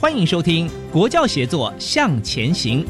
欢迎收听《国教协作向前行》。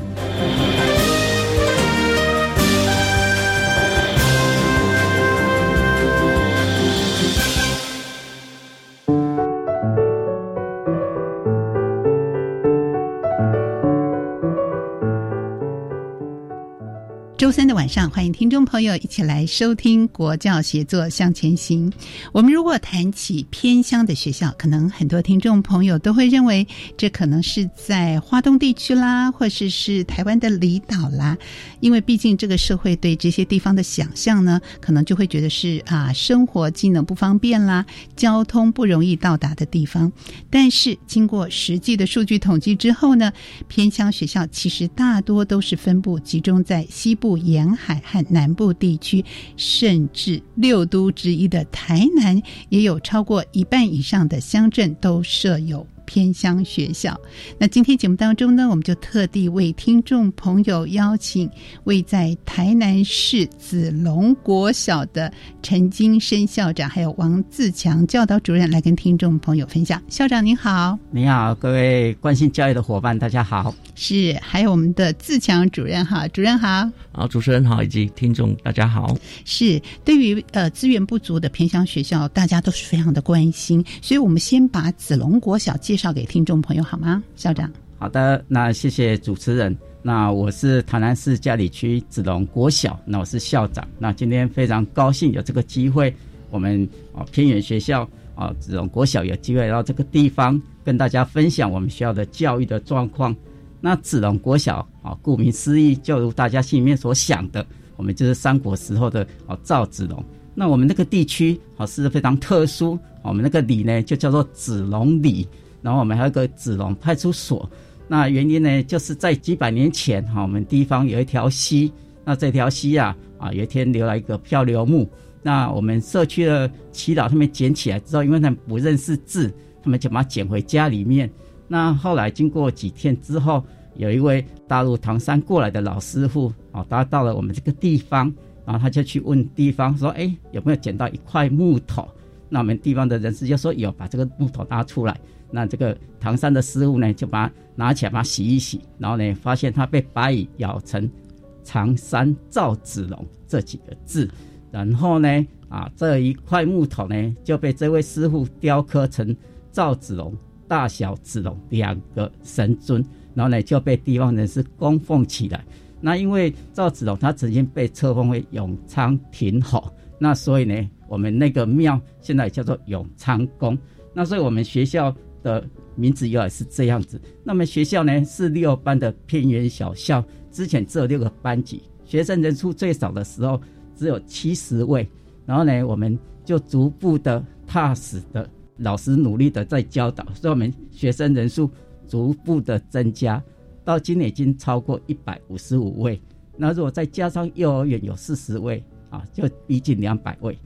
上，欢迎听众朋友一起来收听国教协作向前行。我们如果谈起偏乡的学校，可能很多听众朋友都会认为这可能是在华东地区啦，或者是台湾的离岛啦。因为毕竟这个社会对这些地方的想象呢，可能就会觉得是啊，生活机能不方便啦，交通不容易到达的地方。但是经过实际的数据统计之后呢，偏乡学校其实大多都是分布集中在西部。沿海海和南部地区，甚至六都之一的台南，也有超过一半以上的乡镇都设有。偏乡学校，那今天节目当中呢，我们就特地为听众朋友邀请位在台南市子龙国小的陈金生校长，还有王自强教导主任来跟听众朋友分享。校长您好，您好，各位关心教育的伙伴，大家好。是，还有我们的自强主任哈，主任好。好，主持人好，以及听众大家好。是，对于呃资源不足的偏乡学校，大家都是非常的关心，所以我们先把子龙国小介。绍给听众朋友好吗，校长？好的，那谢谢主持人。那我是台南市嘉里区子龙国小，那我是校长。那今天非常高兴有这个机会，我们啊偏远学校啊子龙国小有机会到这个地方跟大家分享我们学校的教育的状况。那子龙国小啊，顾名思义，就如大家心里面所想的，我们就是三国时候的啊赵子龙。那我们那个地区啊是非常特殊，我们那个里呢就叫做子龙里。然后我们还有个子龙派出所，那原因呢，就是在几百年前哈，我们地方有一条溪，那这条溪啊啊，有一天留了一个漂流木，那我们社区的祈祷他们捡起来之后，因为他们不认识字，他们就把它捡回家里面。那后来经过几天之后，有一位大陆唐山过来的老师傅啊，他到了我们这个地方，然后他就去问地方说，哎，有没有捡到一块木头？那我们地方的人士就说有，把这个木头拿出来。那这个唐山的师傅呢，就把它拿起来，把它洗一洗，然后呢，发现它被白蚁咬成“长山赵子龙”这几个字，然后呢，啊，这一块木头呢，就被这位师傅雕刻成赵子龙、大小子龙两个神尊，然后呢，就被地方人士供奉起来。那因为赵子龙他曾经被册封为永昌亭侯，那所以呢，我们那个庙现在叫做永昌宫。那所以我们学校。的名字由来是这样子。那么学校呢是六班的偏远小校，之前只有六个班级，学生人数最少的时候只有七十位。然后呢，我们就逐步的踏实的，老师努力的在教导，所以我们学生人数逐步的增加，到今年已经超过一百五十五位。那如果再加上幼儿园有四十位啊，就逼近两百位。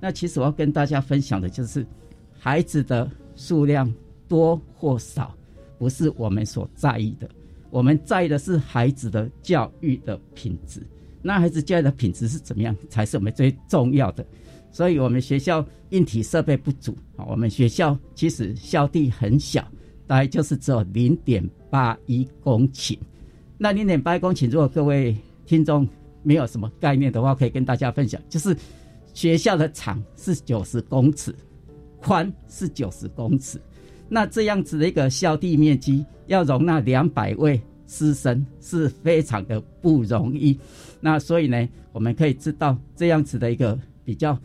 那其实我要跟大家分享的就是孩子的数量。多或少，不是我们所在意的。我们在意的是孩子的教育的品质。那孩子教育的品质是怎么样，才是我们最重要的。所以，我们学校硬体设备不足啊。我们学校其实校地很小，大概就是只有零点八一公顷。那零点八一公顷，如果各位听众没有什么概念的话，可以跟大家分享，就是学校的长是九十公尺，宽是九十公尺，那这样子的一个校地面积要容纳两百位师生是非常的不容易。那所以呢，我们可以知道这样子的一个比较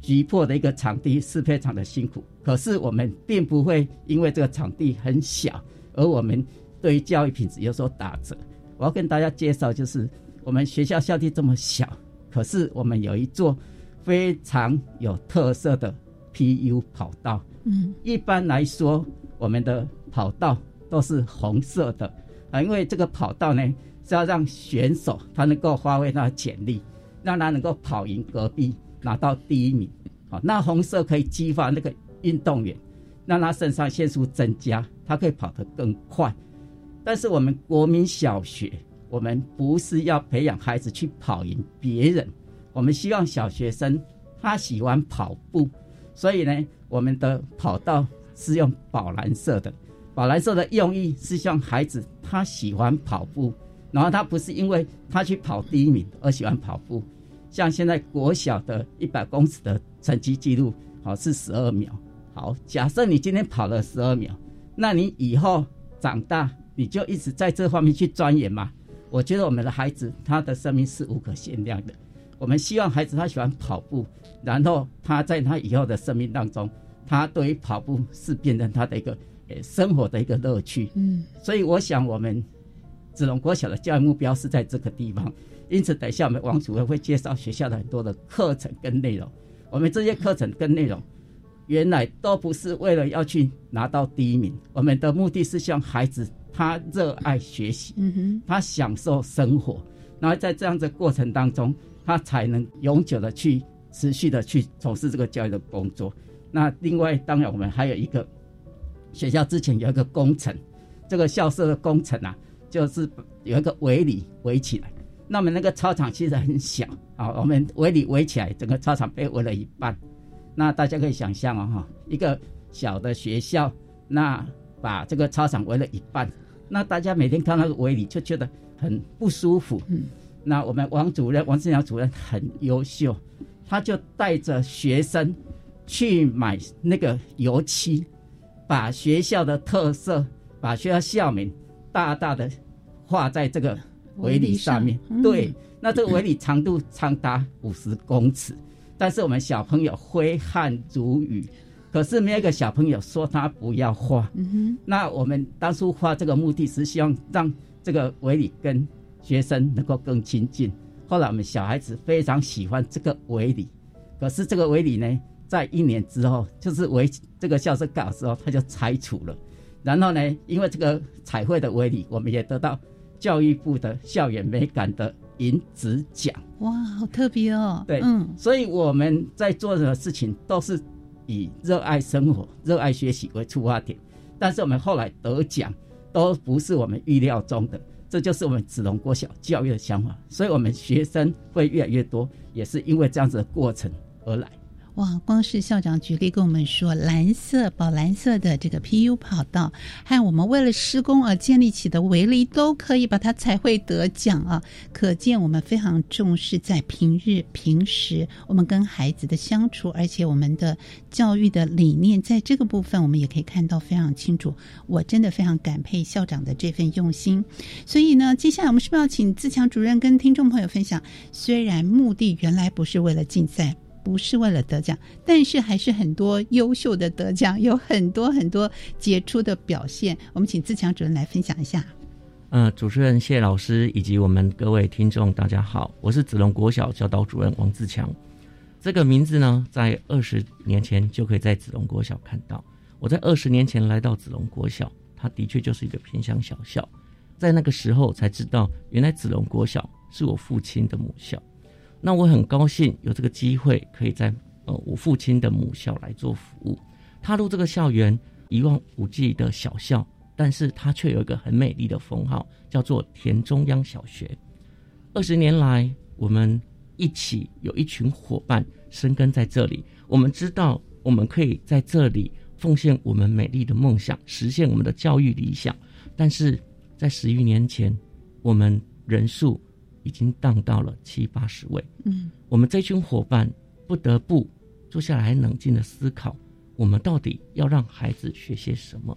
急迫的一个场地是非常的辛苦。可是我们并不会因为这个场地很小，而我们对于教育品质有所打折。我要跟大家介绍，就是我们学校校地这么小，可是我们有一座非常有特色的 PU 跑道。嗯，一般来说，我们的跑道都是红色的啊，因为这个跑道呢是要让选手他能够发挥他的潜力，让他能够跑赢隔壁，拿到第一名。好，那红色可以激发那个运动员，让他肾上腺素增加，他可以跑得更快。但是我们国民小学，我们不是要培养孩子去跑赢别人，我们希望小学生他喜欢跑步，所以呢，我们的跑道是用宝蓝色的。宝蓝色的用意是希望孩子他喜欢跑步，然后他不是因为他去跑第一名而喜欢跑步。像现在国小的一百公尺的成绩记录，好是十二秒。好，假设你今天跑了十二秒，那你以后长大。你就一直在这方面去钻研嘛？我觉得我们的孩子他的生命是无可限量的。我们希望孩子他喜欢跑步，然后他在他以后的生命当中，他对于跑步是变成他的一个呃生活的一个乐趣。嗯，所以我想我们子龙国小的教育目标是在这个地方。因此，等一下我们王主任会介绍学校的很多的课程跟内容。我们这些课程跟内容原来都不是为了要去拿到第一名，我们的目的是希望孩子。他热爱学习，嗯哼，他享受生活，然后在这样的过程当中，他才能永久的去持续的去从事这个教育的工作。那另外，当然我们还有一个学校之前有一个工程，这个校舍的工程啊，就是有一个围篱围起来。那么那个操场其实很小啊，我们围篱围起来，整个操场被围了一半。那大家可以想象啊，哈，一个小的学校，那。把这个操场围了一半，那大家每天看那个围篱就觉得很不舒服。嗯，那我们王主任王志良主任很优秀，他就带着学生去买那个油漆，把学校的特色、把学校校名大大的画在这个围篱上面。对，那这个围篱长度长达五十公尺，但是我们小朋友挥汗如雨。可是没有一个小朋友说他不要画。嗯哼。那我们当初画这个目的是希望让这个围里跟学生能够更亲近。后来我们小孩子非常喜欢这个围篱，可是这个围篱呢，在一年之后，就是围这个校舍盖好之后，他就拆除了。然后呢，因为这个彩绘的围篱，我们也得到教育部的校园美感的银质奖。哇，好特别哦。对，嗯，所以我们在做的事情都是。以热爱生活、热爱学习为出发点，但是我们后来得奖都不是我们预料中的，这就是我们子龙国小教育的想法，所以我们学生会越来越多，也是因为这样子的过程而来。哇！光是校长举例跟我们说，蓝色、宝蓝色的这个 PU 跑道，还有我们为了施工而建立起的围篱，都可以把它才会得奖啊！可见我们非常重视在平日、平时我们跟孩子的相处，而且我们的教育的理念，在这个部分我们也可以看到非常清楚。我真的非常感佩校长的这份用心。所以呢，接下来我们是不是要请自强主任跟听众朋友分享？虽然目的原来不是为了竞赛。不是为了得奖，但是还是很多优秀的得奖，有很多很多杰出的表现。我们请自强主任来分享一下。嗯，主持人谢老师以及我们各位听众，大家好，我是子龙国小教导主任王自强。这个名字呢，在二十年前就可以在子龙国小看到。我在二十年前来到子龙国小，它的确就是一个偏乡小校，在那个时候才知道，原来子龙国小是我父亲的母校。那我很高兴有这个机会，可以在呃我父亲的母校来做服务。踏入这个校园，一望无际的小校，但是它却有一个很美丽的封号，叫做田中央小学。二十年来，我们一起有一群伙伴生根在这里。我们知道，我们可以在这里奉献我们美丽的梦想，实现我们的教育理想。但是在十余年前，我们人数已经荡到了七八十位。嗯，我们这群伙伴不得不坐下来冷静的思考，我们到底要让孩子学些什么。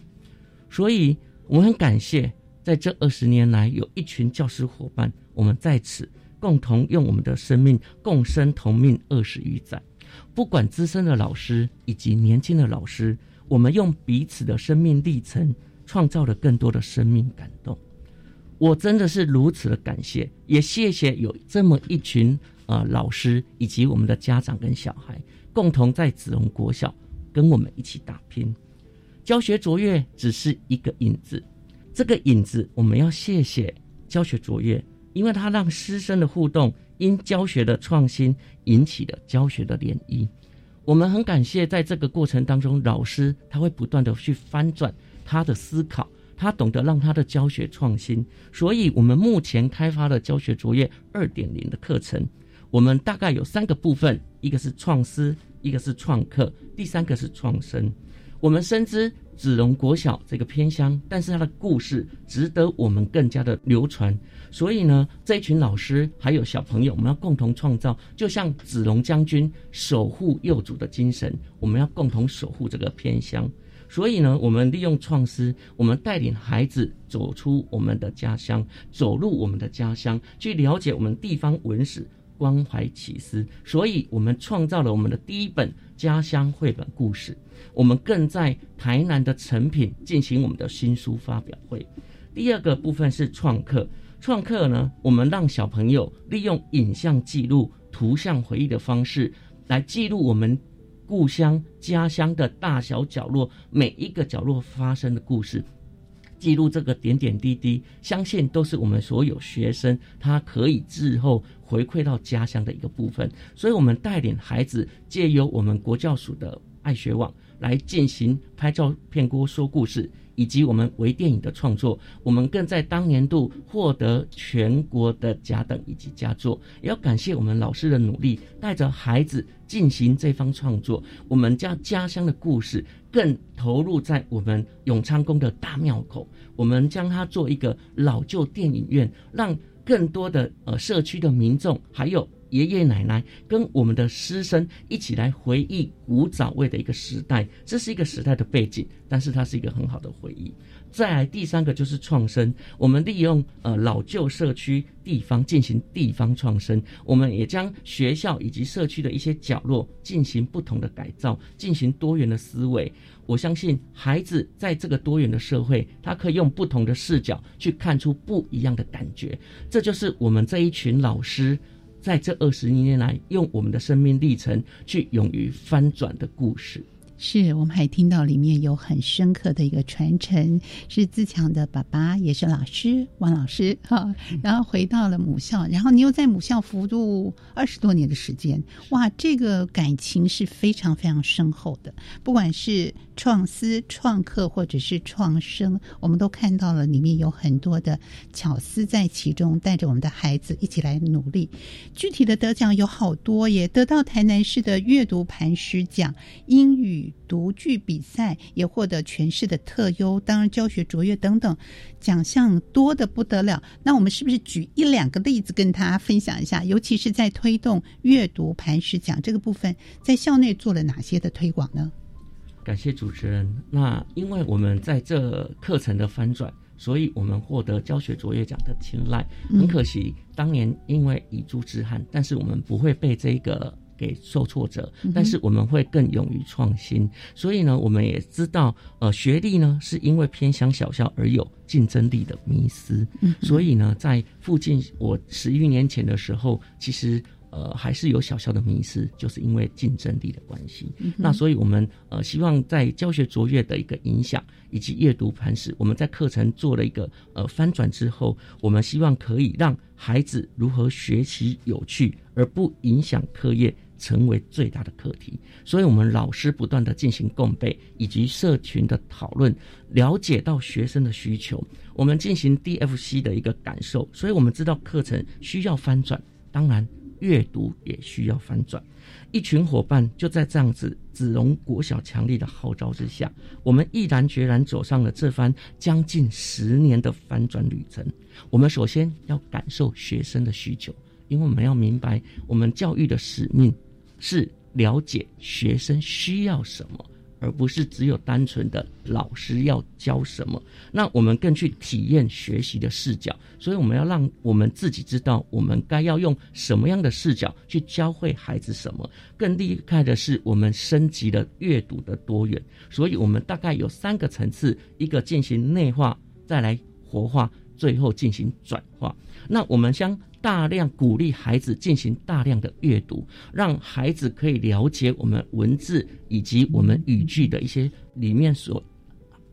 所以，我很感谢在这二十年来有一群教师伙伴，我们在此共同用我们的生命共生同命二十余载。不管资深的老师以及年轻的老师，我们用彼此的生命历程，创造了更多的生命感动。我真的是如此的感谢，也谢谢有这么一群呃老师以及我们的家长跟小孩，共同在子龙国小跟我们一起打拼。教学卓越只是一个影子，这个影子我们要谢谢教学卓越，因为它让师生的互动因教学的创新引起了教学的涟漪。我们很感谢在这个过程当中，老师他会不断的去翻转他的思考，他懂得让他的教学创新。所以，我们目前开发了教学卓越二点零的课程，我们大概有三个部分，一个是创思，一个是创客，第三个是创生。我们深知子龙国小这个偏乡，但是它的故事值得我们更加的流传。所以呢，这一群老师还有小朋友，我们要共同创造，就像子龙将军守护幼主的精神，我们要共同守护这个偏乡。所以呢，我们利用创思，我们带领孩子走出我们的家乡，走入我们的家乡，去了解我们地方文史。关怀启思，所以我们创造了我们的第一本家乡绘本故事。我们更在台南的成品进行我们的新书发表会。第二个部分是创客，创客呢，我们让小朋友利用影像记录、图像回忆的方式，来记录我们故乡家乡的大小角落，每一个角落发生的故事。记录这个点点滴滴，相信都是我们所有学生他可以日后回馈到家乡的一个部分。所以，我们带领孩子借由我们国教署的爱学网来进行拍照片、锅说故事。以及我们微电影的创作，我们更在当年度获得全国的甲等以及佳作，也要感谢我们老师的努力，带着孩子进行这方创作。我们将家乡的故事更投入在我们永昌宫的大庙口，我们将它做一个老旧电影院，让更多的呃社区的民众还有。爷爷奶奶跟我们的师生一起来回忆古早味的一个时代，这是一个时代的背景，但是它是一个很好的回忆。再来第三个就是创生，我们利用呃老旧社区地方进行地方创生，我们也将学校以及社区的一些角落进行不同的改造，进行多元的思维。我相信孩子在这个多元的社会，他可以用不同的视角去看出不一样的感觉。这就是我们这一群老师。在这二十年来，用我们的生命历程去勇于翻转的故事。是我们还听到里面有很深刻的一个传承，是自强的爸爸也是老师王老师哈，然后回到了母校，然后你又在母校服务二十多年的时间，哇，这个感情是非常非常深厚的。不管是创思、创客或者是创生，我们都看到了里面有很多的巧思在其中，带着我们的孩子一起来努力。具体的得奖有好多，耶得到台南市的阅读磐石奖、英语。读剧比赛也获得全市的特优，当然教学卓越等等奖项多的不得了。那我们是不是举一两个例子跟他分享一下？尤其是在推动阅读磐石奖这个部分，在校内做了哪些的推广呢？感谢主持人。那因为我们在这课程的翻转，所以我们获得教学卓越奖的青睐。很可惜，当年因为遗珠之憾，但是我们不会被这个。给受挫折，但是我们会更勇于创新。所以呢，我们也知道，呃，学历呢是因为偏乡小校而有竞争力的迷失。所以呢，在附近，我十余年前的时候，其实呃还是有小小的迷失，就是因为竞争力的关系。那所以我们呃希望在教学卓越的一个影响以及阅读磐石，我们在课程做了一个呃翻转之后，我们希望可以让孩子如何学习有趣而不影响课业。成为最大的课题，所以我们老师不断的进行共备，以及社群的讨论，了解到学生的需求，我们进行 DFC 的一个感受，所以我们知道课程需要翻转，当然阅读也需要翻转。一群伙伴就在这样子子龙国小强力的号召之下，我们毅然决然走上了这番将近十年的翻转旅程。我们首先要感受学生的需求，因为我们要明白，我们教育的使命是了解学生需要什么。而不是只有单纯的老师要教什么，那我们更去体验学习的视角。所以我们要让我们自己知道，我们该要用什么样的视角去教会孩子什么。更厉害的是，我们升级了阅读的多元。所以我们大概有三个层次：一个进行内化，再来活化，最后进行转化。那我们将。大量鼓励孩子进行大量的阅读，让孩子可以了解我们文字以及我们语句的一些里面所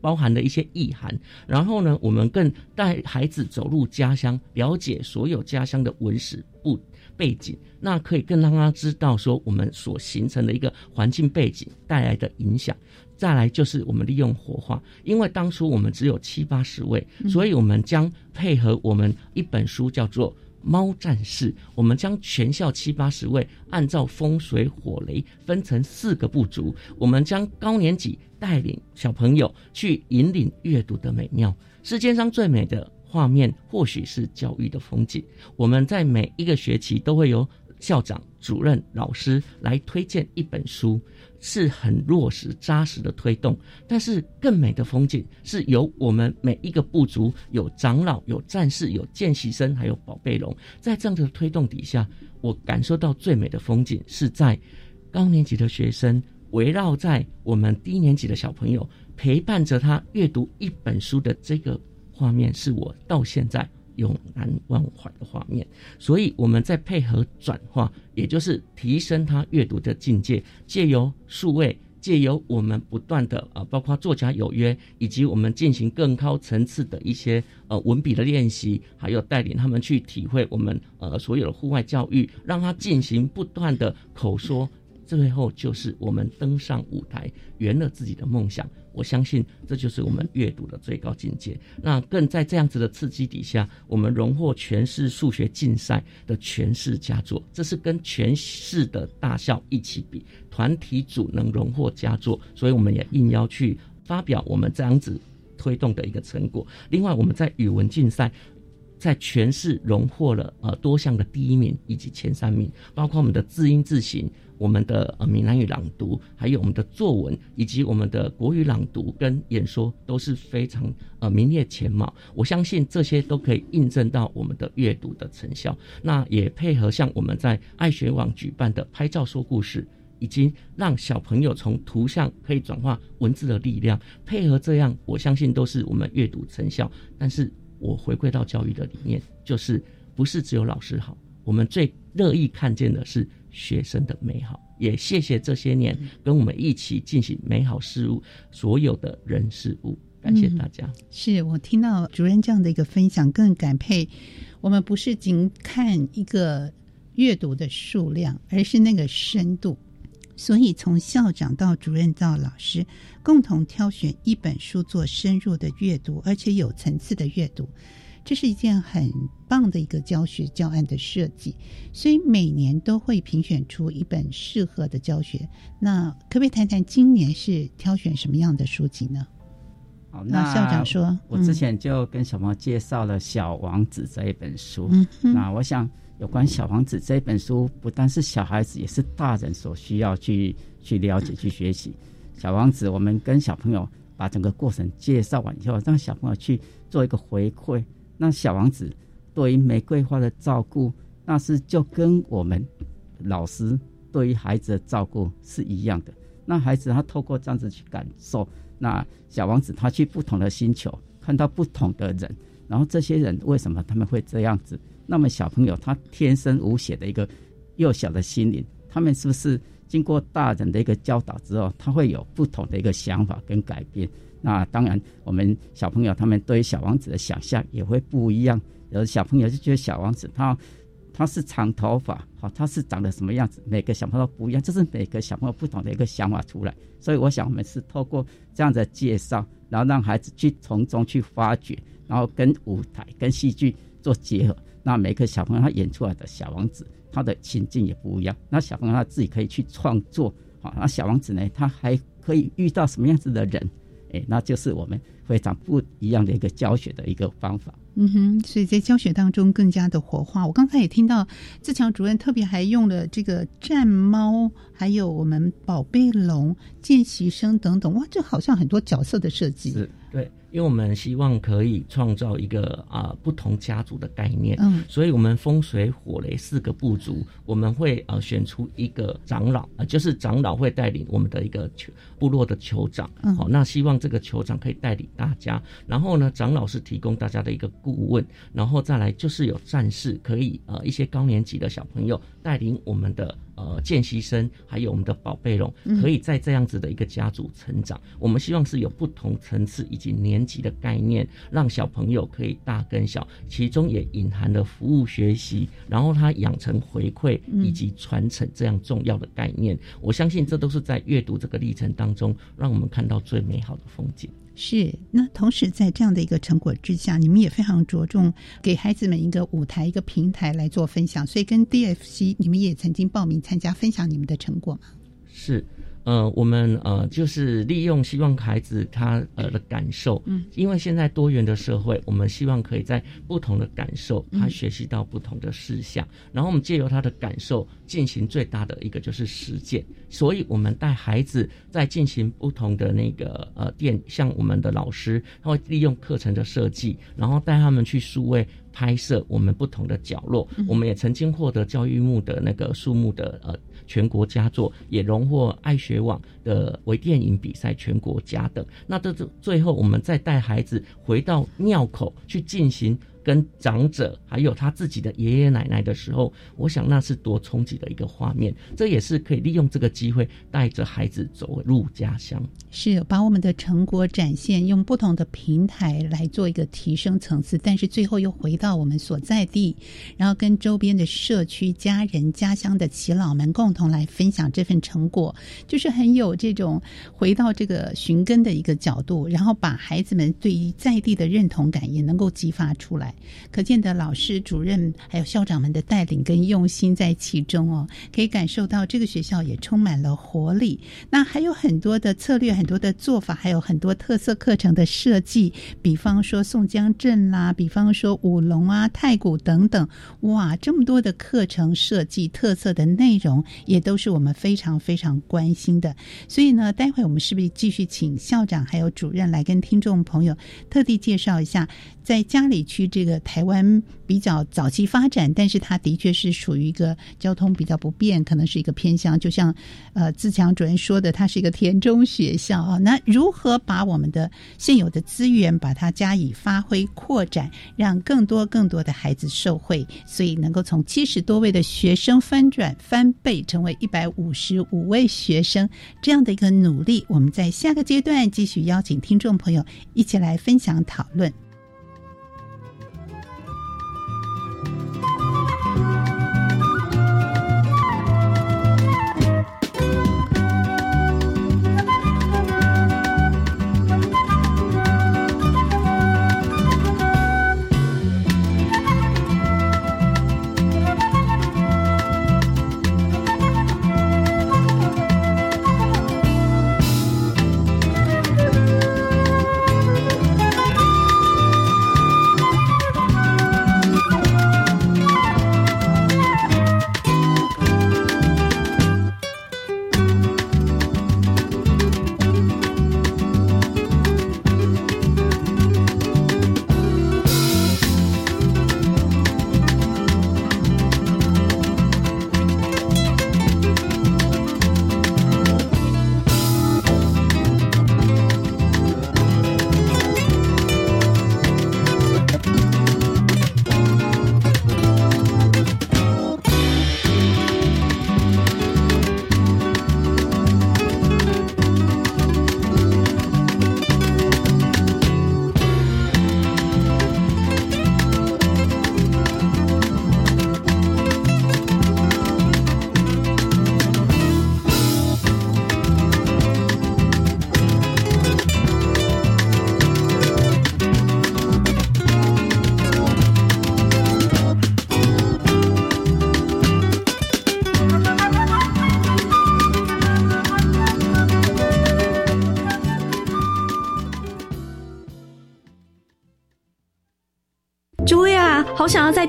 包含的一些意涵。然后呢，我们更带孩子走入家乡，了解所有家乡的文史不背景，那可以更让他知道说我们所形成的一个环境背景带来的影响。再来就是我们利用活化，因为当初我们只有七八十位，所以我们将配合我们一本书叫做。猫战士，我们将全校七八十位按照风水火雷分成四个部族，我们将高年级带领小朋友去引领阅读的美妙。世界上最美的画面，或许是教育的风景。我们在每一个学期都会有校长、主任、老师来推荐一本书。是很落实扎实的推动，但是更美的风景是由我们每一个部族有长老、有战士、有见习生，还有宝贝龙，在这样的推动底下，我感受到最美的风景是在高年级的学生围绕在我们低年级的小朋友，陪伴着他阅读一本书的这个画面，是我到现在。永难忘怀的画面，所以我们在配合转化，也就是提升他阅读的境界，借由数位，借由我们不断的啊，包括作家有约，以及我们进行更高层次的一些呃文笔的练习，还有带领他们去体会我们呃所有的户外教育，让他进行不断的口说。最后就是我们登上舞台，圆了自己的梦想。我相信这就是我们阅读的最高境界。那更在这样子的刺激底下，我们荣获全市数学竞赛的全市佳作。这是跟全市的大校一起比，团体组能荣获佳作，所以我们也应邀去发表我们这样子推动的一个成果。另外，我们在语文竞赛。在全市荣获了呃多项的第一名以及前三名，包括我们的字音字形、我们的呃闽南语朗读，还有我们的作文以及我们的国语朗读跟演说都是非常呃名列前茅。我相信这些都可以印证到我们的阅读的成效。那也配合像我们在爱学网举办的拍照说故事，以及让小朋友从图像可以转化文字的力量，配合这样，我相信都是我们阅读成效。但是。我回归到教育的理念，就是不是只有老师好，我们最乐意看见的是学生的美好。也谢谢这些年跟我们一起进行美好事物所有的人事物，感谢大家。是我听到主任这样的一个分享，更感佩我们不是仅看一个阅读的数量，而是那个深度。所以，从校长到主任到老师，共同挑选一本书做深入的阅读，而且有层次的阅读，这是一件很棒的一个教学教案的设计。所以每年都会评选出一本适合的教学。那可不可以谈谈今年是挑选什么样的书籍呢？好，那校长说，我之前就跟小猫介绍了《小王子》这一本书。嗯，那我想。有关《小王子》这本书，不但是小孩子，也是大人所需要去去了解、去学习。小王子，我们跟小朋友把整个过程介绍完以后，让小朋友去做一个回馈。那小王子对于玫瑰花的照顾，那是就跟我们老师对于孩子的照顾是一样的。那孩子他透过这样子去感受，那小王子他去不同的星球，看到不同的人，然后这些人为什么他们会这样子？那么小朋友他天生无邪的一个幼小的心灵，他们是不是经过大人的一个教导之后，他会有不同的一个想法跟改变？那当然，我们小朋友他们对于小王子的想象也会不一样。有的小朋友就觉得小王子他他是长头发，好，他是长得什么样子？每个小朋友不一样，这是每个小朋友不同的一个想法出来。所以我想，我们是透过这样的介绍，然后让孩子去从中去发掘，然后跟舞台跟戏剧做结合。那每个小朋友他演出来的小王子，他的情境也不一样。那小朋友他自己可以去创作，啊，那小王子呢，他还可以遇到什么样子的人？哎，那就是我们非常不一样的一个教学的一个方法。嗯哼，所以在教学当中更加的活化。我刚才也听到自强主任特别还用了这个战猫，还有我们宝贝龙、见习生等等，哇，这好像很多角色的设计。是，对。因为我们希望可以创造一个啊不同家族的概念，嗯，所以我们风水火雷四个部族，我们会呃选出一个长老啊，就是长老会带领我们的一个球部落的酋长，嗯，好，那希望这个酋长可以带领大家，然后呢，长老是提供大家的一个顾问，然后再来就是有战士可以呃一些高年级的小朋友带领我们的。呃，见习生还有我们的宝贝龙，可以在这样子的一个家族成长。我们希望是有不同层次以及年级的概念，让小朋友可以大跟小，其中也隐含了服务学习，然后他养成回馈以及传承这样重要的概念。我相信这都是在阅读这个历程当中，让我们看到最美好的风景。是，那同时在这样的一个成果之下，你们也非常着重给孩子们一个舞台、一个平台来做分享。所以跟 DFC，你们也曾经报名参加分享你们的成果吗？是。呃，我们呃就是利用希望孩子他呃的感受，嗯，因为现在多元的社会，我们希望可以在不同的感受，他学习到不同的事项，然后我们借由他的感受进行最大的一个就是实践，所以我们带孩子在进行不同的那个呃电，像我们的老师他会利用课程的设计，然后带他们去数位拍摄我们不同的角落，我们也曾经获得教育目的那个树木的呃。全国佳作也荣获爱学网的微电影比赛全国佳等。那这最后，我们再带孩子回到尿口去进行。跟长者还有他自己的爷爷奶奶的时候，我想那是多冲击的一个画面。这也是可以利用这个机会带着孩子走入家乡，是把我们的成果展现，用不同的平台来做一个提升层次。但是最后又回到我们所在地，然后跟周边的社区、家人、家乡的耆老们共同来分享这份成果，就是很有这种回到这个寻根的一个角度，然后把孩子们对于在地的认同感也能够激发出来。可见的老师、主任还有校长们的带领跟用心在其中哦，可以感受到这个学校也充满了活力。那还有很多的策略、很多的做法，还有很多特色课程的设计，比方说宋江镇啦，比方说舞龙啊、太古等等，哇，这么多的课程设计、特色的内容，也都是我们非常非常关心的。所以呢，待会我们是不是继续请校长还有主任来跟听众朋友特地介绍一下，在家里区这？这个台湾比较早期发展，但是它的确是属于一个交通比较不便，可能是一个偏乡。就像呃自强主任说的，它是一个田中学校啊。那如何把我们的现有的资源把它加以发挥扩展，让更多更多的孩子受惠，所以能够从七十多位的学生翻转翻倍，成为一百五十五位学生这样的一个努力，我们在下个阶段继续邀请听众朋友一起来分享讨论。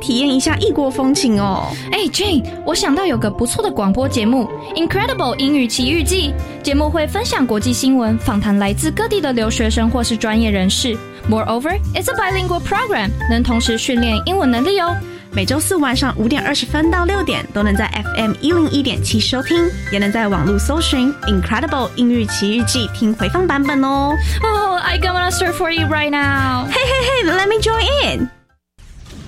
体验一下异国风情哦。哎，Jane，我想到有个不错的广播节目《Incredible 英语奇遇记》，节目会分享国际新闻，访谈来自各地的留学生或是专业人士。Moreover, it's a bilingual program，能同时训练英文能力哦。每周四晚上五点二十分到六点，都能在 FM 一零一点七收听，也能在网络搜寻《Incredible 英语奇遇记》听回放版本哦。Oh, I gonna search for you right now. Hey, hey, hey, let me join in.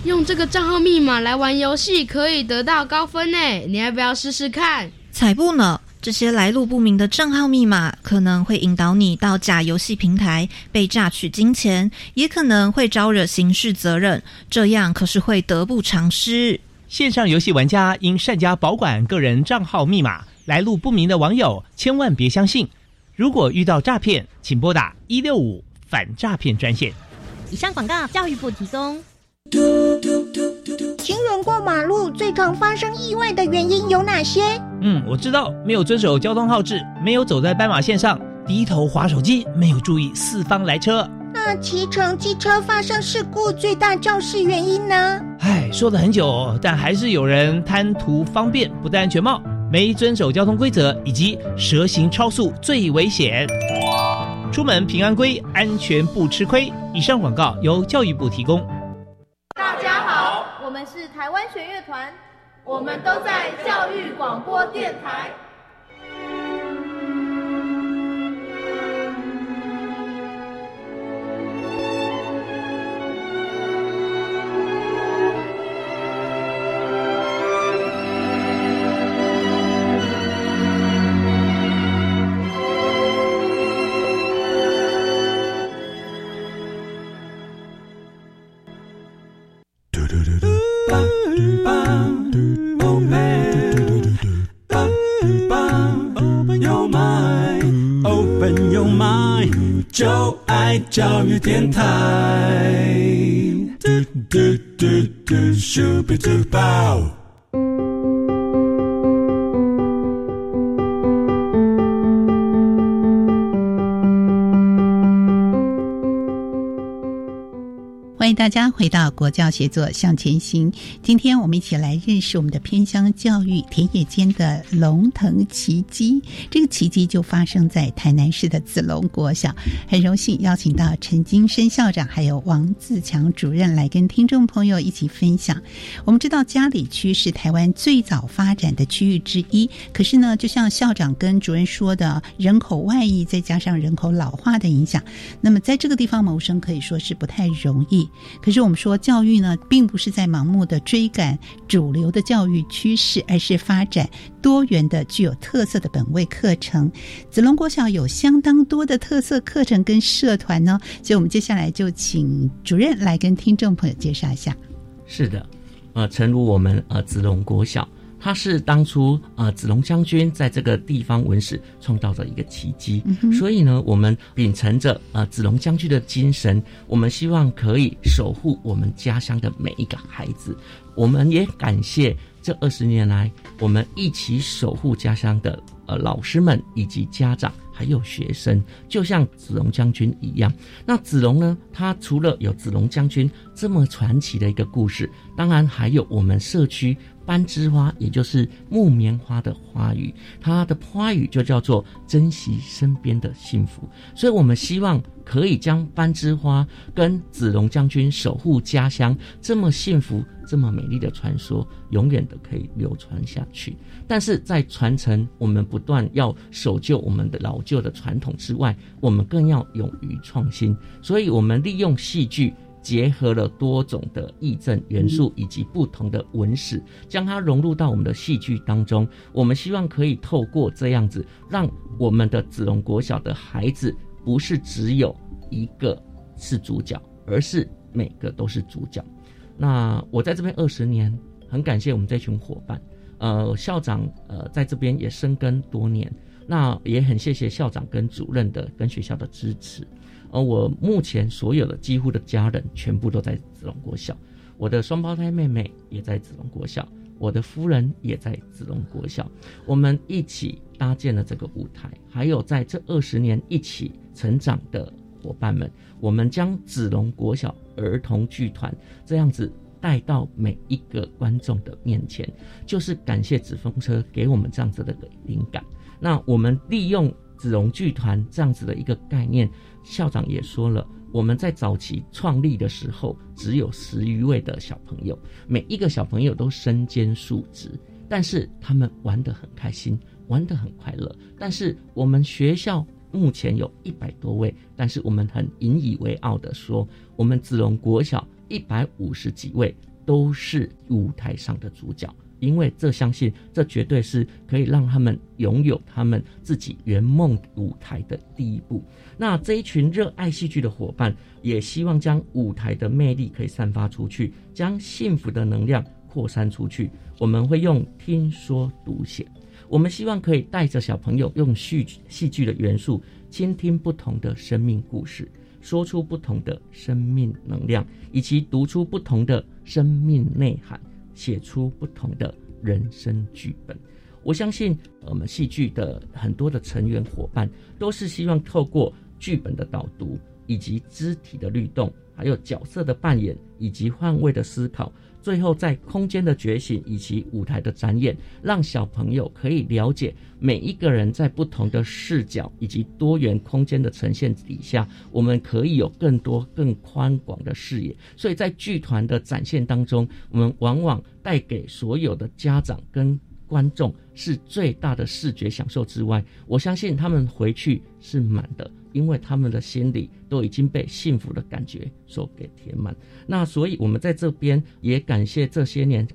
用这个账号密码来玩游戏可以得到高分呢，你要不要试试看？才不呢！这些来路不明的账号密码可能会引导你到假游戏平台被榨取金钱，也可能会招惹刑事责任，这样可是会得不偿失。线上游戏玩家应善加保管个人账号密码，来路不明的网友千万别相信。如果遇到诈骗，请拨打一六五反诈骗专线。以上广告，教育部提供。行人过马路最常发生意外的原因有哪些？嗯，我知道，没有遵守交通号志，没有走在斑马线上，低头划手机，没有注意四方来车。那骑乘机车发生事故最大肇事原因呢？唉，说了很久，但还是有人贪图方便，不戴安全帽，没遵守交通规则，以及蛇行超速最危险。出门平安归，安全不吃亏。以上广告由教育部提供。是台湾弦乐团，我们都在教育广播电台。教育电台。回到国教协作向前行。今天我们一起来认识我们的偏乡教育田野间的龙腾奇迹。这个奇迹就发生在台南市的子龙国小。很荣幸邀请到陈金生校长还有王自强主任来跟听众朋友一起分享。我们知道嘉里区是台湾最早发展的区域之一，可是呢，就像校长跟主任说的，人口外移再加上人口老化的影响，那么在这个地方谋生可以说是不太容易。可是我们说教育呢，并不是在盲目的追赶主流的教育趋势，而是发展多元的、具有特色的本位课程。子龙国小有相当多的特色课程跟社团呢，所以我们接下来就请主任来跟听众朋友介绍一下。是的，呃，诚如我们呃子龙国小。它是当初呃子龙将军在这个地方文史创造的一个奇迹，所以呢，我们秉承着呃子龙将军的精神，我们希望可以守护我们家乡的每一个孩子。我们也感谢这二十年来我们一起守护家乡的呃老师们以及家长还有学生，就像子龙将军一样。那子龙呢，他除了有子龙将军这么传奇的一个故事，当然还有我们社区。班枝花，也就是木棉花的花语，它的花语就叫做珍惜身边的幸福。所以，我们希望可以将班枝花跟子龙将军守护家乡这么幸福、这么美丽的传说，永远的可以流传下去。但是在传承，我们不断要守旧我们的老旧的传统之外，我们更要勇于创新。所以，我们利用戏剧。结合了多种的义政元素以及不同的文史，将它融入到我们的戏剧当中。我们希望可以透过这样子，让我们的子龙国小的孩子不是只有一个是主角，而是每个都是主角。那我在这边二十年，很感谢我们这群伙伴。呃，校长呃在这边也深耕多年，那也很谢谢校长跟主任的跟学校的支持。而我目前所有的几乎的家人全部都在子龙国小，我的双胞胎妹妹也在子龙国小，我的夫人也在子龙国小，我们一起搭建了这个舞台，还有在这二十年一起成长的伙伴们，我们将子龙国小儿童剧团这样子带到每一个观众的面前，就是感谢纸风车给我们这样子的灵感。那我们利用子龙剧团这样子的一个概念，校长也说了，我们在早期创立的时候只有十余位的小朋友，每一个小朋友都身兼数职，但是他们玩得很开心，玩得很快乐。但是我们学校目前有一百多位，但是我们很引以为傲的说，我们子龙国小一百五十几位都是舞台上的主角。因为这相信，这绝对是可以让他们拥有他们自己圆梦舞台的第一步。那这一群热爱戏剧的伙伴，也希望将舞台的魅力可以散发出去，将幸福的能量扩散出去。我们会用听说读写，我们希望可以带着小朋友用戏剧戏剧的元素，倾听不同的生命故事，说出不同的生命能量，以及读出不同的生命内涵。写出不同的人生剧本。我相信，我们戏剧的很多的成员伙伴都是希望透过剧本的导读，以及肢体的律动，还有角色的扮演，以及换位的思考。最后，在空间的觉醒以及舞台的展演，让小朋友可以了解每一个人在不同的视角以及多元空间的呈现底下，我们可以有更多更宽广的视野。所以在剧团的展现当中，我们往往带给所有的家长跟观众是最大的视觉享受之外，我相信他们回去是满的。因为他们的心里都已经被幸福的感觉所给填满，那所以我们在这边也感谢这些年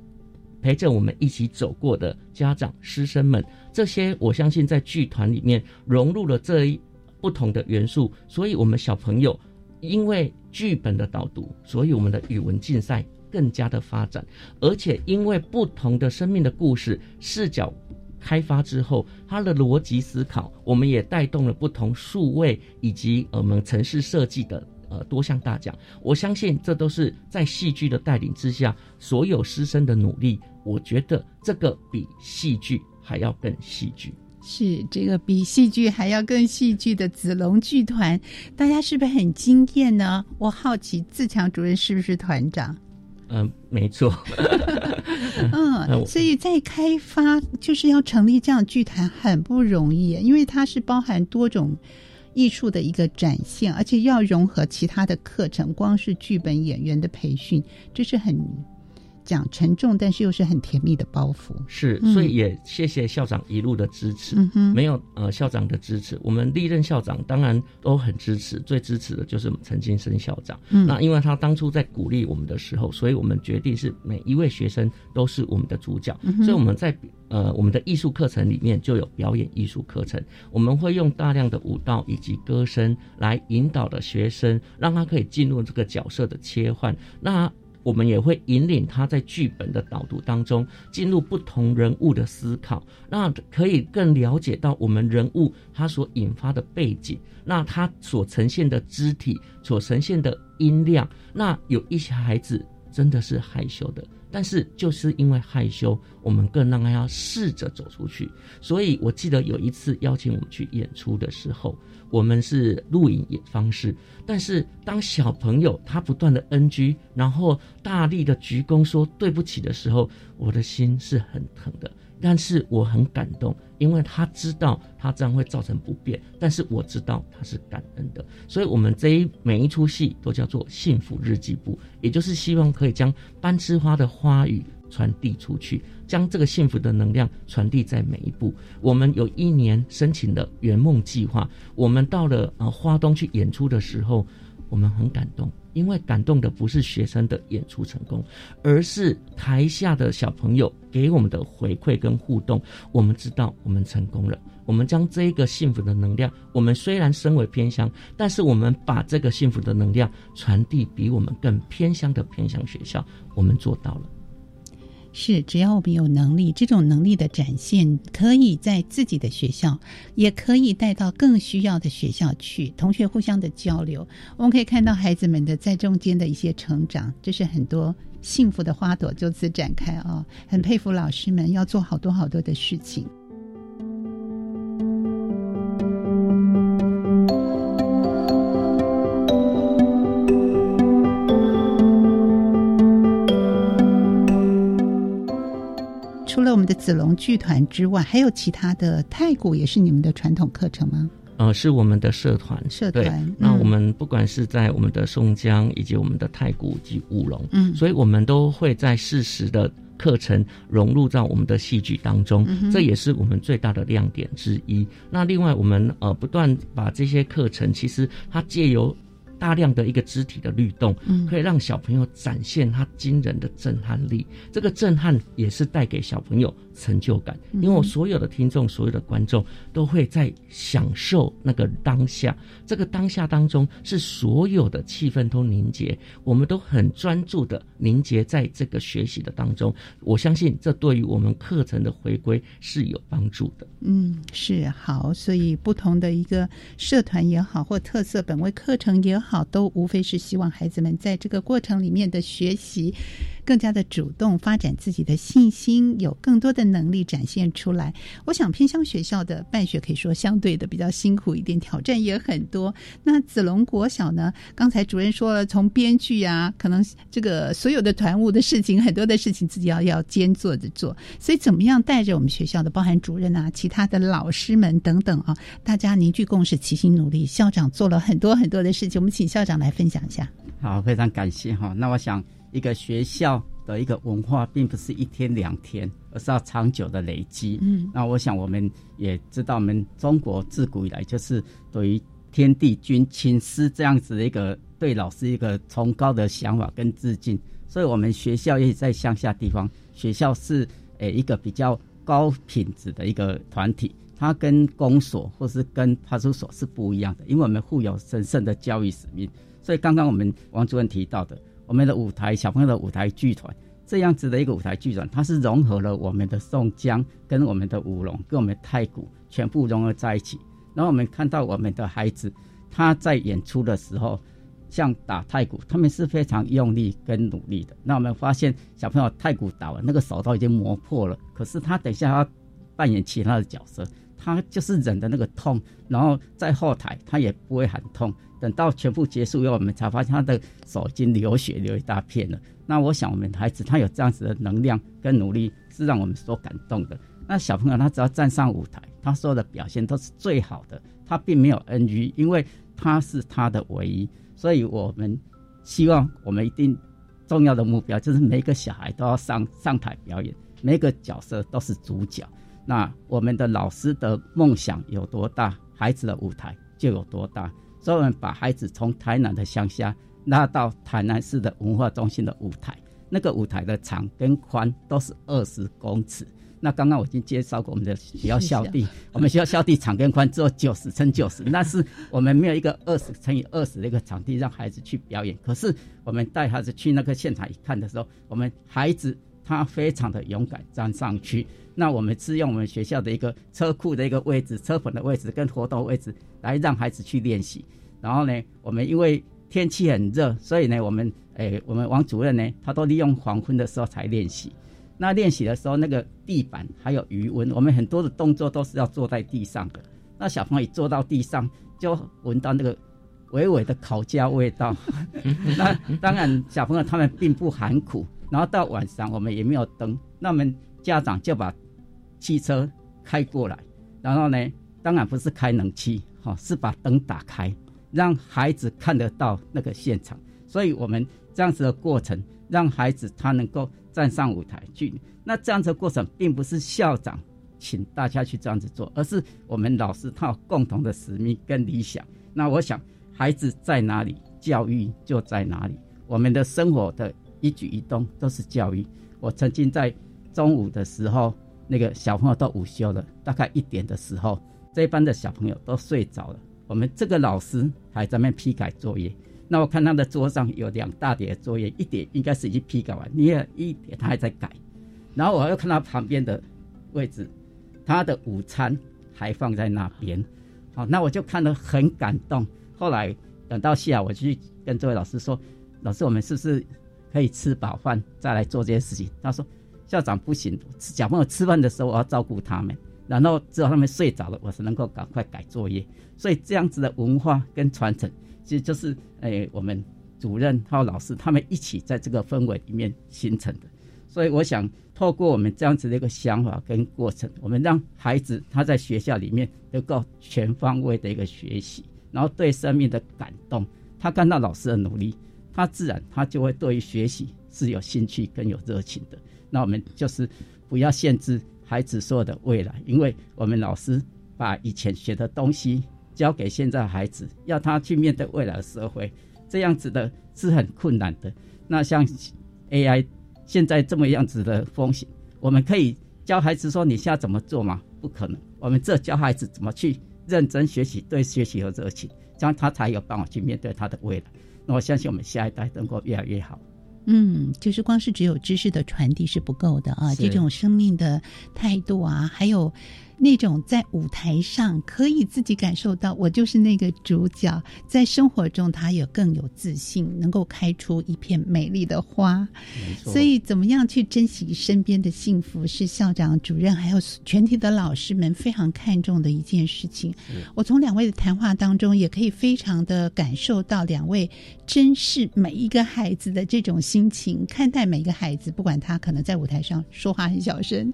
陪着我们一起走过的家长、师生们，这些我相信在剧团里面融入了这一不同的元素，所以我们小朋友因为剧本的导读，所以我们的语文竞赛更加的发展，而且因为不同的生命的故事视角。开发之后，它的逻辑思考，我们也带动了不同数位以及我们城市设计的呃多项大奖。我相信这都是在戏剧的带领之下，所有师生的努力。我觉得这个比戏剧还要更戏剧。是这个比戏剧还要更戏剧的子龙剧团，大家是不是很惊艳呢？我好奇自强主任是不是团长？嗯，没错。嗯，所以在开发就是要成立这样剧团很不容易，因为它是包含多种艺术的一个展现，而且要融合其他的课程，光是剧本演员的培训，这是很。讲沉重，但是又是很甜蜜的包袱。是，所以也谢谢校长一路的支持。嗯没有呃校长的支持，我们历任校长当然都很支持。最支持的就是陈金生校长。嗯那因为他当初在鼓励我们的时候，所以我们决定是每一位学生都是我们的主角。所以我们在呃我们的艺术课程里面就有表演艺术课程，我们会用大量的舞蹈以及歌声来引导的学生，让他可以进入这个角色的切换。那我们也会引领他在剧本的导读当中进入不同人物的思考，那可以更了解到我们人物他所引发的背景，那他所呈现的肢体所呈现的音量，那有一些孩子真的是害羞的，但是就是因为害羞，我们更让他要试着走出去。所以我记得有一次邀请我们去演出的时候。我们是录影演方式，但是当小朋友他不断的 NG，然后大力的鞠躬说对不起的时候，我的心是很疼的。但是我很感动，因为他知道他这样会造成不便，但是我知道他是感恩的。所以，我们这一每一出戏都叫做幸福日记簿，也就是希望可以将班枝花的花语。传递出去，将这个幸福的能量传递在每一步。我们有一年申请的圆梦计划，我们到了呃花东去演出的时候，我们很感动，因为感动的不是学生的演出成功，而是台下的小朋友给我们的回馈跟互动。我们知道我们成功了，我们将这一个幸福的能量，我们虽然身为偏乡，但是我们把这个幸福的能量传递比我们更偏乡的偏乡学校，我们做到了。是，只要我们有能力，这种能力的展现，可以在自己的学校，也可以带到更需要的学校去，同学互相的交流，我们可以看到孩子们的在中间的一些成长，这是很多幸福的花朵就此展开啊！很佩服老师们要做好多好多的事情。们的子龙剧团之外，还有其他的太鼓也是你们的传统课程吗？呃，是我们的社团，社团。对，那我们不管是在我们的宋江以及我们的太鼓及舞龙，嗯，所以我们都会在适时的课程融入到我们的戏剧当中，这也是我们最大的亮点之一。那另外，我们呃不断把这些课程，其实它借由大量的一个肢体的律动，嗯可以让小朋友展现他惊人的震撼力。这个震撼也是带给小朋友成就感，因为我所有的听众、所有的观众都会在享受那个当下。这个当下当中，是所有的气氛都凝结，我们都很专注的凝结在这个学习的当中。我相信这对于我们课程的回归是有帮助的。嗯，是好，所以不同的一个社团也好，或特色本位课程也好，好都无非是希望孩子们在这个过程里面的学习更加的主动，发展自己的信心，有更多的能力展现出来。我想偏乡学校的办学可以说相对的比较辛苦一点，挑战也很多。那子龙国小呢？刚才主任说了，从编剧啊，可能这个所有的团务的事情，很多的事情自己要要兼做着做，所以怎么样带着我们学校的包含主任啊，其他的老师们等等啊，大家凝聚共识，齐心努力。校长做了很多很多的事情，我们请校长来分享一下。好，非常感谢哈。那我想，一个学校的一个文化，并不是一天两天，而是要长久的累积。嗯，那我想我们也知道，我们中国自古以来就是对于天地君亲师这样子的一个对老师一个崇高的想法跟致敬。所以，我们学校也在乡下地方，学校是诶一个比较高品质的一个团体。它跟公所或是跟派出所是不一样的，因为我们负有神圣的教育使命。所以刚刚我们王主任提到的，我们的舞台小朋友的舞台剧团这样子的一个舞台剧团，它是融合了我们的宋江跟我们的舞龙跟我们的太鼓全部融合在一起。然后我们看到我们的孩子他在演出的时候，像打太鼓，他们是非常用力跟努力的。那我们发现小朋友太鼓打完，那个手都已经磨破了，可是他等一下要扮演其他的角色。他就是忍的那个痛，然后在后台他也不会喊痛。等到全部结束以后，我们才发现他的手已经流血流一大片了。那我想，我们孩子他有这样子的能量跟努力，是让我们所感动的。那小朋友他只要站上舞台，他所有的表现都是最好的，他并没有 NG，因为他是他的唯一。所以我们希望我们一定重要的目标就是每一个小孩都要上上台表演，每一个角色都是主角。那我们的老师的梦想有多大，孩子的舞台就有多大。所以，我们把孩子从台南的乡下拉到台南市的文化中心的舞台，那个舞台的长跟宽都是二十公尺。那刚刚我已经介绍过我们的学校校地，我们学校校地长跟宽只有九十乘九十，那是我们没有一个二十乘以二十的一个场地让孩子去表演。可是我们带孩子去那个现场一看的时候，我们孩子他非常的勇敢站上去。那我们是用我们学校的一个车库的一个位置、车棚的位置跟活动位置来让孩子去练习。然后呢，我们因为天气很热，所以呢，我们诶，我们王主任呢，他都利用黄昏的时候才练习。那练习的时候，那个地板还有余温，我们很多的动作都是要坐在地上的。那小朋友一坐到地上，就闻到那个微微的烤焦味道。那当然，小朋友他们并不含苦。然后到晚上，我们也没有灯，那我们家长就把汽车开过来，然后呢，当然不是开冷气，哈，是把灯打开，让孩子看得到那个现场。所以我们这样子的过程，让孩子他能够站上舞台去。那这样子的过程，并不是校长请大家去这样子做，而是我们老师他有共同的使命跟理想。那我想，孩子在哪里，教育就在哪里。我们的生活的一举一动都是教育。我曾经在中午的时候，那个小朋友都午休了，大概一点的时候，这一班的小朋友都睡着了。我们这个老师还在那批改作业。那我看他的桌上有两大叠作业，一点应该是已经批改完，另外一点他还在改。然后我又看到旁边的位置，他的午餐还放在那边。好，那我就看得很感动。后来等到下午，我去跟这位老师说：“老师，我们是不是可以吃饱饭再来做这些事情？”他说：“校长不行，小朋友吃饭的时候我要照顾他们，然后只有他们睡着了，我才能够赶快改作业。所以这样子的文化跟传承，其实就是诶、我们主任还有老师他们一起在这个氛围里面形成的。所以我想透过我们这样子的一个想法跟过程，我们让孩子他在学校里面能够全方位的一个学习，然后对生命的感动，他看到老师的努力，他自然他就会对于学习是有兴趣跟有热情的。那我们就是不要限制孩子所有的未来，因为我们老师把以前学的东西交给现在孩子，要他去面对未来的社会，这样子的是很困难的。那像 AI 现在这么样子的风险，我们可以教孩子说你现在怎么做吗？不可能。我们这教孩子怎么去认真学习，对学习有热情，这样他才有办法去面对他的未来。那我相信我们下一代能够越来越好。嗯，就是光是只有知识的传递是不够的啊，这种生命的态度啊，还有。那种在舞台上可以自己感受到我就是那个主角，在生活中他也更有自信，能够开出一片美丽的花。所以，怎么样去珍惜身边的幸福，是校长、主任还有全体的老师们非常看重的一件事情。我从两位的谈话当中，也可以非常的感受到两位珍视每一个孩子的这种心情，看待每一个孩子，不管他可能在舞台上说话很小声，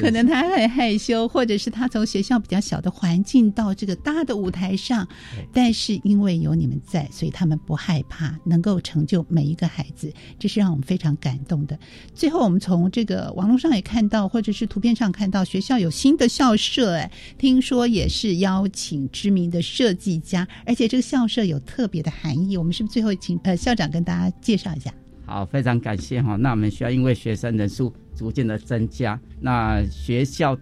可能他很害羞，或者是。是他从学校比较小的环境到这个大的舞台上，但是因为有你们在，所以他们不害怕，能够成就每一个孩子，这是让我们非常感动的。最后，我们从这个网络上也看到，或者是图片上看到，学校有新的校舍，哎，听说也是邀请知名的设计家，而且这个校舍有特别的含义。我们是不是最后请呃校长跟大家介绍一下？好，非常感谢哈。那我们需要因为学生人数逐渐的增加，那学校。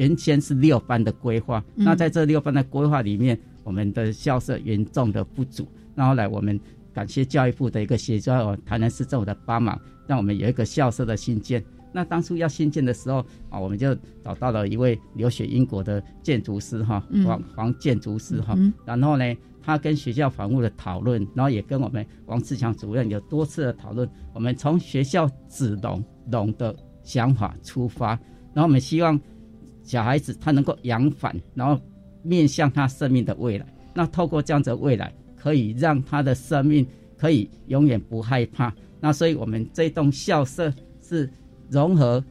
原先是六班的规划，那在这六班的规划里面，我们的校舍严重的不足。那后来我们感谢教育部的一个协助，台南市政府的帮忙，让我们有一个校舍的新建。那当初要新建的时候啊，我们就找到了一位留学英国的建筑师哈，黄黄建筑师哈。然后呢，他跟学校房屋的讨论，然后也跟我们王志强主任有多次的讨论。我们从学校子龙龙的想法出发，然后我们希望。小孩子他能够扬帆，然后面向他生命的未来。那透过这样子的未来，可以让他的生命可以永远不害怕。那所以我们这栋校舍是融合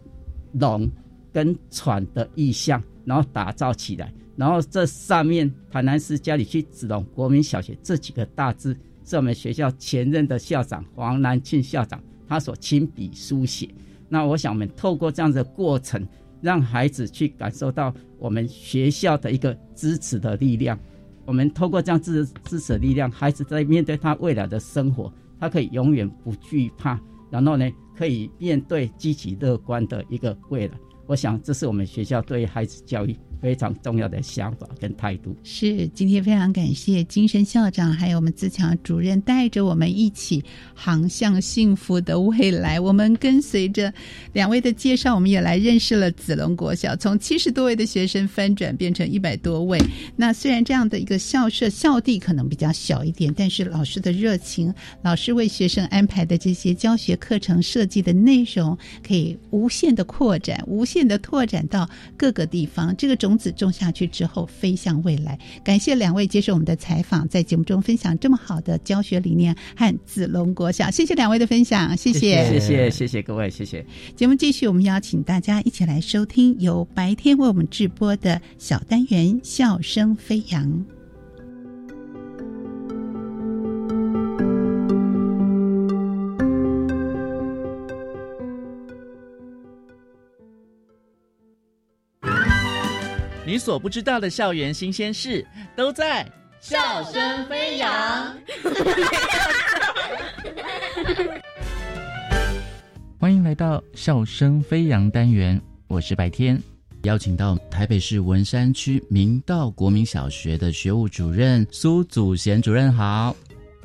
龙跟船的意象，然后打造起来。然后这上面台南市家里区子龙国民小学这几个大字，是我们学校前任的校长黄南庆校长他所亲笔书写。那我想我们透过这样的过程。让孩子去感受到我们学校的一个支持的力量，我们透过这样支支持的力量，孩子在面对他未来的生活，他可以永远不惧怕，然后呢，可以面对积极乐观的一个未来。我想，这是我们学校对孩子教育。非常重要的想法跟态度是，今天非常感谢精神校长还有我们自强主任带着我们一起航向幸福的未来。我们跟随着两位的介绍，我们也来认识了子龙国小，从七十多位的学生翻转变成一百多位。那虽然这样的一个校舍校地可能比较小一点，但是老师的热情，老师为学生安排的这些教学课程设计的内容，可以无限的扩展，无限的拓展到各个地方。这个种。种子种下去之后，飞向未来。感谢两位接受我们的采访，在节目中分享这么好的教学理念和子龙国小。谢谢两位的分享，谢谢，谢谢，谢谢各位，谢谢。节目继续，我们邀请大家一起来收听由白天为我们直播的小单元《笑声飞扬》。你所不知道的校园新鲜事，都在笑声飞扬。欢迎来到笑声飞扬单元，我是白天，邀请到台北市文山区明道国民小学的学务主任苏祖贤主任好。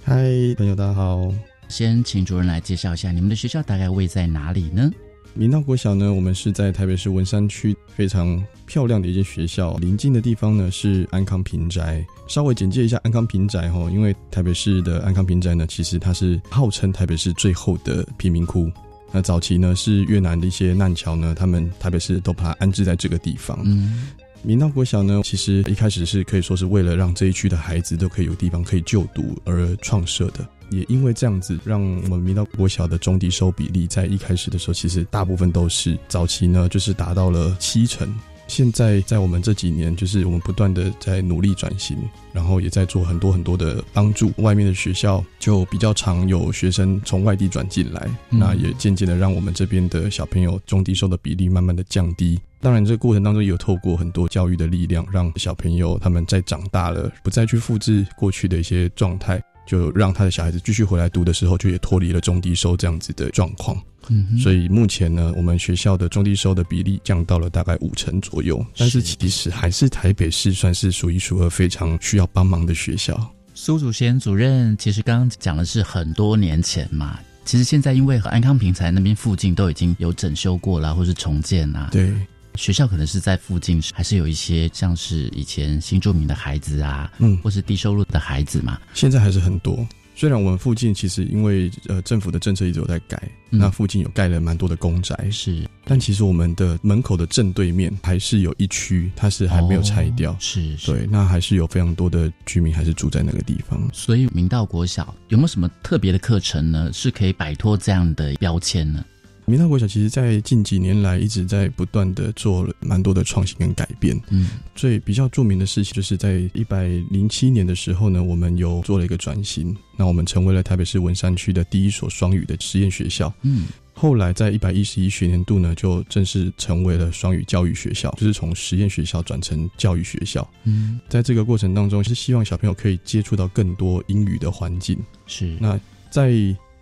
嗨，朋友大家好。先请主任来介绍一下你们的学校大概位在哪里呢？明道国小呢，我们是在台北市文山区非常漂亮的一间学校，临近的地方呢是安康平宅。稍微简介一下安康平宅哈，因为台北市的安康平宅呢，其实它是号称台北市最后的贫民窟。那早期呢是越南的一些难侨呢，他们台北市都把它安置在这个地方。嗯，明道国小呢，其实一开始是可以说是为了让这一区的孩子都可以有地方可以就读而创设的。也因为这样子，让我们明道国小的中低收比例在一开始的时候，其实大部分都是早期呢，就是达到了七成。现在在我们这几年，就是我们不断的在努力转型，然后也在做很多很多的帮助。外面的学校就比较常有学生从外地转进来，那也渐渐的让我们这边的小朋友中低收的比例慢慢的降低。当然，这个过程当中也有透过很多教育的力量，让小朋友他们在长大了，不再去复制过去的一些状态。就让他的小孩子继续回来读的时候，就也脱离了中低收这样子的状况。嗯，所以目前呢，我们学校的中低收的比例降到了大概五成左右。但是其实还是台北市算是数一数二非常需要帮忙的学校。苏祖贤主任其实刚刚讲的是很多年前嘛，其实现在因为和安康平台那边附近都已经有整修过了，或是重建啊。对。学校可能是在附近，还是有一些像是以前新住民的孩子啊，嗯，或是低收入的孩子嘛。现在还是很多。虽然我们附近其实因为呃政府的政策一直有在改，那附近有盖了蛮多的公宅，是。但其实我们的门口的正对面还是有一区，它是还没有拆掉，是。对，那还是有非常多的居民还是住在那个地方。所以明道国小有没有什么特别的课程呢？是可以摆脱这样的标签呢？明道国小其实，在近几年来一直在不断的做了蛮多的创新跟改变。嗯，最比较著名的事情，就是在一百零七年的时候呢，我们有做了一个转型，那我们成为了台北市文山区的第一所双语的实验学校。嗯，后来在一百一十一学年度呢，就正式成为了双语教育学校，就是从实验学校转成教育学校。嗯，在这个过程当中，是希望小朋友可以接触到更多英语的环境。是，那在。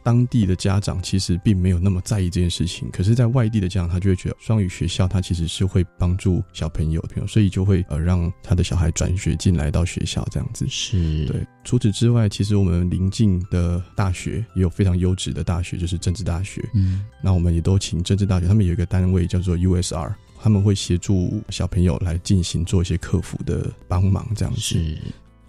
当地的家长其实并没有那么在意这件事情，可是，在外地的家长，他就会觉得双语学校它其实是会帮助小朋友的，所以就会呃让他的小孩转学进来到学校这样子。是对。除此之外，其实我们邻近的大学也有非常优质的大学，就是政治大学。嗯，那我们也都请政治大学，他们有一个单位叫做 USR，他们会协助小朋友来进行做一些客服的帮忙这样子。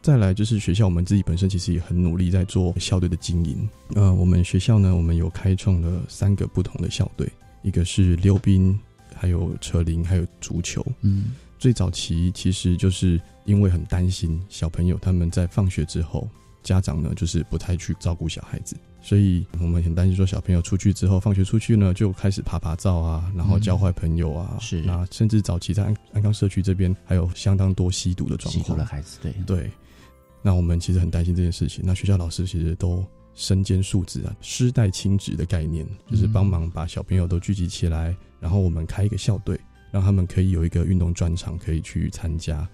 是。再来就是学校，我们自己本身其实也很努力在做校队的经营。呃，我们学校呢，我们有开创了三个不同的校队，一个是溜冰，还有车铃，还有足球。嗯，最早期其实就是因为很担心小朋友他们在放学之后，家长呢就是不太去照顾小孩子，所以我们很担心说小朋友出去之后，放学出去呢就开始爬爬照啊，然后教坏朋友啊。是，那甚至早期在安安康社区这边还有相当多吸毒的状况。吸毒的孩子，对对。那我们其实很担心这件事情。那学校老师其实都身兼数职啊，师带亲职的概念，就是帮忙把小朋友都聚集起来，然后我们开一个校队，让他们可以有一个运动专场可以去参加。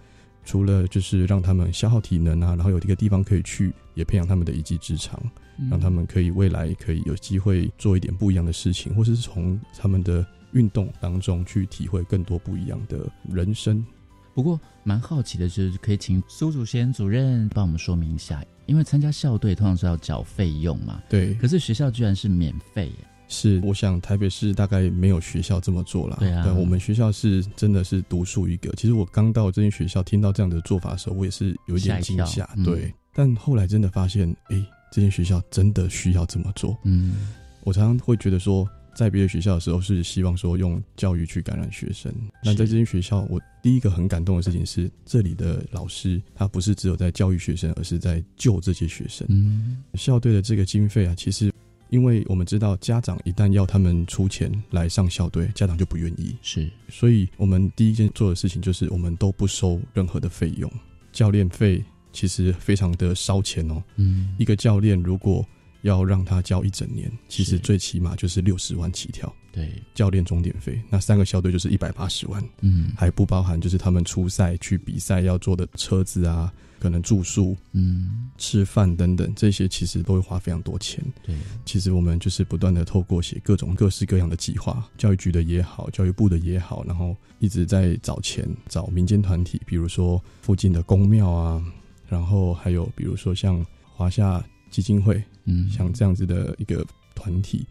除了就是让他们消耗体能啊，然后有一个地方可以去，也培养他们的一技之长，让他们可以未来可以有机会做一点不一样的事情，或是从他们的运动当中去体会更多不一样的人生。不过蛮好奇的，就是可以请苏祖先主任帮我们说明一下，因为参加校队通常是要缴费用嘛。对。可是学校居然是免费。是，我想台北市大概没有学校这么做了。对啊。我们学校是真的是独树一格。其实我刚到这间学校，听到这样的做法的时候，我也是有一点惊吓。对。但后来真的发现，哎，这间学校真的需要这么做。嗯。我常常会觉得说。在别的学校的时候，是希望说用教育去感染学生。那在这间学校，我第一个很感动的事情是，这里的老师他不是只有在教育学生，而是在救这些学生。嗯，校队的这个经费啊，其实因为我们知道，家长一旦要他们出钱来上校队，家长就不愿意。是，所以我们第一件做的事情就是，我们都不收任何的费用。教练费其实非常的烧钱哦。嗯，一个教练如果要让他教一整年，其实最起码就是六十万起跳。对，教练终点费，那三个校队就是一百八十万。嗯，还不包含就是他们出赛去比赛要坐的车子啊，可能住宿、嗯，吃饭等等，这些其实都会花非常多钱。对，其实我们就是不断的透过写各种各式各样的计划，教育局的也好，教育部的也好，然后一直在找钱，找民间团体，比如说附近的公庙啊，然后还有比如说像华夏。基金会，嗯，像这样子的一个团体，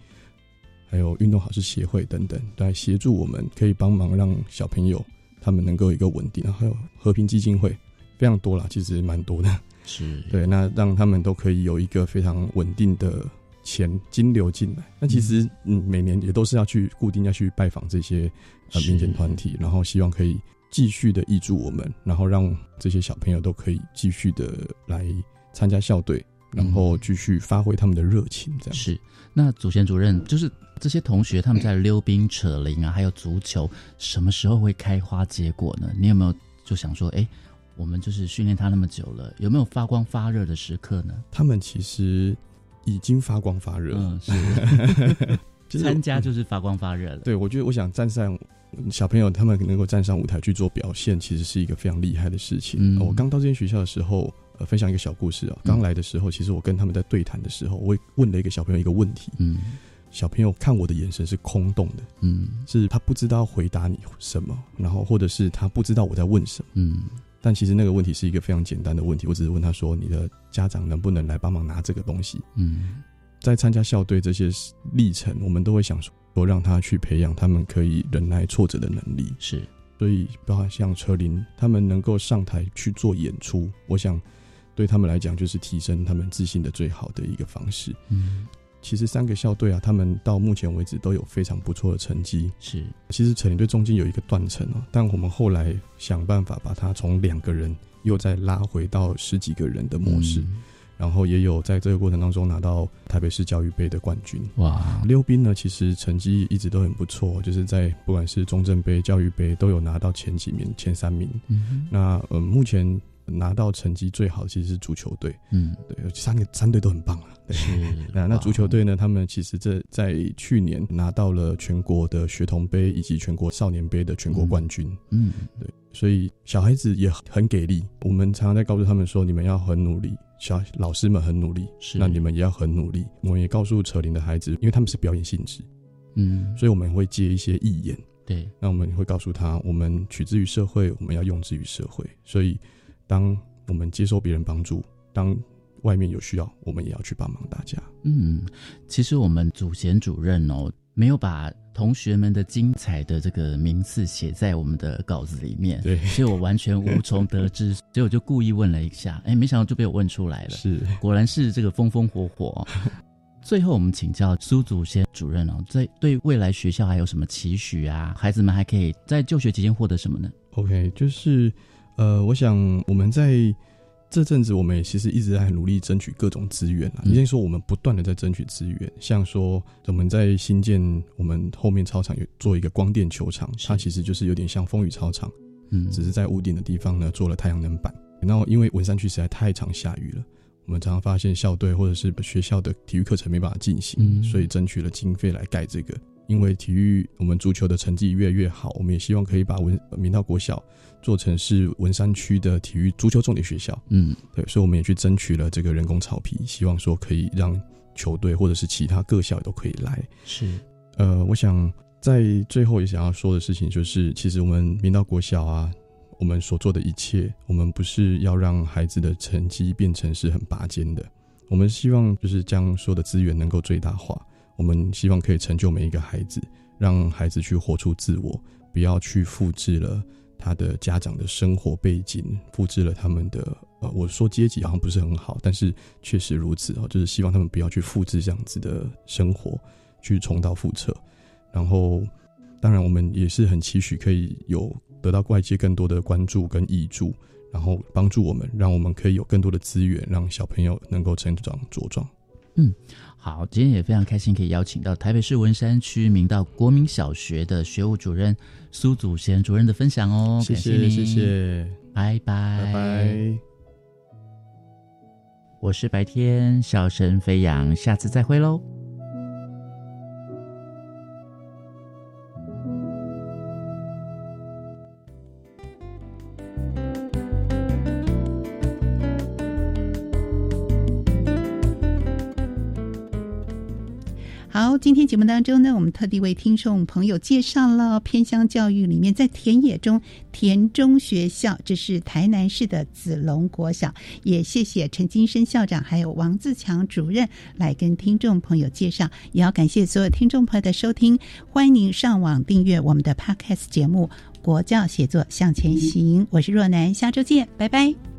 还有运动好事协会等等，来协助我们，可以帮忙让小朋友他们能够一个稳定。然后还有和平基金会，非常多啦，其实蛮多的。是 对，那让他们都可以有一个非常稳定的钱金流进来。那其实，嗯，每年也都是要去固定要去拜访这些呃民间团体，然后希望可以继续的挹注我们，然后让这些小朋友都可以继续的来参加校队。然后继续发挥他们的热情。这样是。那祖贤主任，就是这些同学他们在溜冰、扯铃啊，还有足球，什么时候会开花结果呢？你有没有就想说，哎，我们就是训练他那么久了，有没有发光发热的时刻呢？他们其实已经发光发热，嗯，是。参加就是发光发热了。对，我觉得我想站上小朋友他们能够站上舞台去做表现，其实是一个非常厉害的事情。我刚到这间学校的时候。呃，分享一个小故事啊。刚来的时候，其实我跟他们在对谈的时候，我问了一个小朋友一个问题。嗯，小朋友看我的眼神是空洞的。嗯，是他不知道回答你什么，然后或者是他不知道我在问什么。嗯，但其实那个问题是一个非常简单的问题，我只是问他说：“你的家长能不能来帮忙拿这个东西？”嗯，在参加校队这些历程，我们都会想说，让他去培养他们可以忍耐挫折的能力。是，所以包括像车林，他们能够上台去做演出，我想。对他们来讲，就是提升他们自信的最好的一个方式。嗯，其实三个校队啊，他们到目前为止都有非常不错的成绩。是，其实成林队中间有一个断层哦，但我们后来想办法把它从两个人又再拉回到十几个人的模式，然后也有在这个过程当中拿到台北市教育杯的冠军。哇，溜冰呢，其实成绩一直都很不错，就是在不管是中正杯、教育杯都有拿到前几名、前三名。嗯，那呃，目前。拿到成绩最好的其实是足球队，嗯，对，三个三队都很棒啊。是，那那足球队呢？他们其实这在去年拿到了全国的学童杯以及全国少年杯的全国冠军，嗯，对，所以小孩子也很给力。我们常常在告诉他们说，你们要很努力，小老师们很努力，是，那你们也要很努力。我们也告诉扯铃的孩子，因为他们是表演性质，嗯，所以我们会接一些义演，对，那我们会告诉他，我们取之于社会，我们要用之于社会，所以。当我们接受别人帮助，当外面有需要，我们也要去帮忙大家。嗯，其实我们祖贤主任哦，没有把同学们的精彩的这个名次写在我们的稿子里面，对，所以我完全无从得知。所以我就故意问了一下，哎，没想到就被我问出来了。是，果然是这个风风火火。最后，我们请教苏祖先主任哦，在对未来学校还有什么期许啊？孩子们还可以在就学期间获得什么呢？OK，就是。呃，我想我们在这阵子，我们也其实一直在努力争取各种资源啊。你先说，我们不断的在争取资源，像说我们在新建我们后面操场有做一个光电球场，它其实就是有点像风雨操场，嗯，只是在屋顶的地方呢做了太阳能板。然后因为文山区实在太常下雨了，我们常常发现校队或者是学校的体育课程没办法进行，所以争取了经费来盖这个。因为体育，我们足球的成绩越来越好，我们也希望可以把文明道国小做成是文山区的体育足球重点学校。嗯，对，所以我们也去争取了这个人工草皮，希望说可以让球队或者是其他各校都可以来。是，呃，我想在最后也想要说的事情就是，其实我们明道国小啊，我们所做的一切，我们不是要让孩子的成绩变成是很拔尖的，我们希望就是将所有的资源能够最大化。我们希望可以成就每一个孩子，让孩子去活出自我，不要去复制了他的家长的生活背景，复制了他们的呃，我说阶级好像不是很好，但是确实如此啊，就是希望他们不要去复制这样子的生活，去重蹈覆辙。然后，当然我们也是很期许可以有得到外界更多的关注跟益助，然后帮助我们，让我们可以有更多的资源，让小朋友能够成长茁壮。嗯。好，今天也非常开心，可以邀请到台北市文山区明道国民小学的学务主任苏祖贤主任的分享哦。谢谢，谢谢，拜拜，拜拜。我是白天笑声飞扬，下次再会喽。好今天节目当中呢，我们特地为听众朋友介绍了偏乡教育里面在田野中田中学校，这是台南市的子龙国小。也谢谢陈金生校长还有王自强主任来跟听众朋友介绍，也要感谢所有听众朋友的收听。欢迎您上网订阅我们的 Podcast 节目《国教写作向前行》，我是若楠，下周见，拜拜。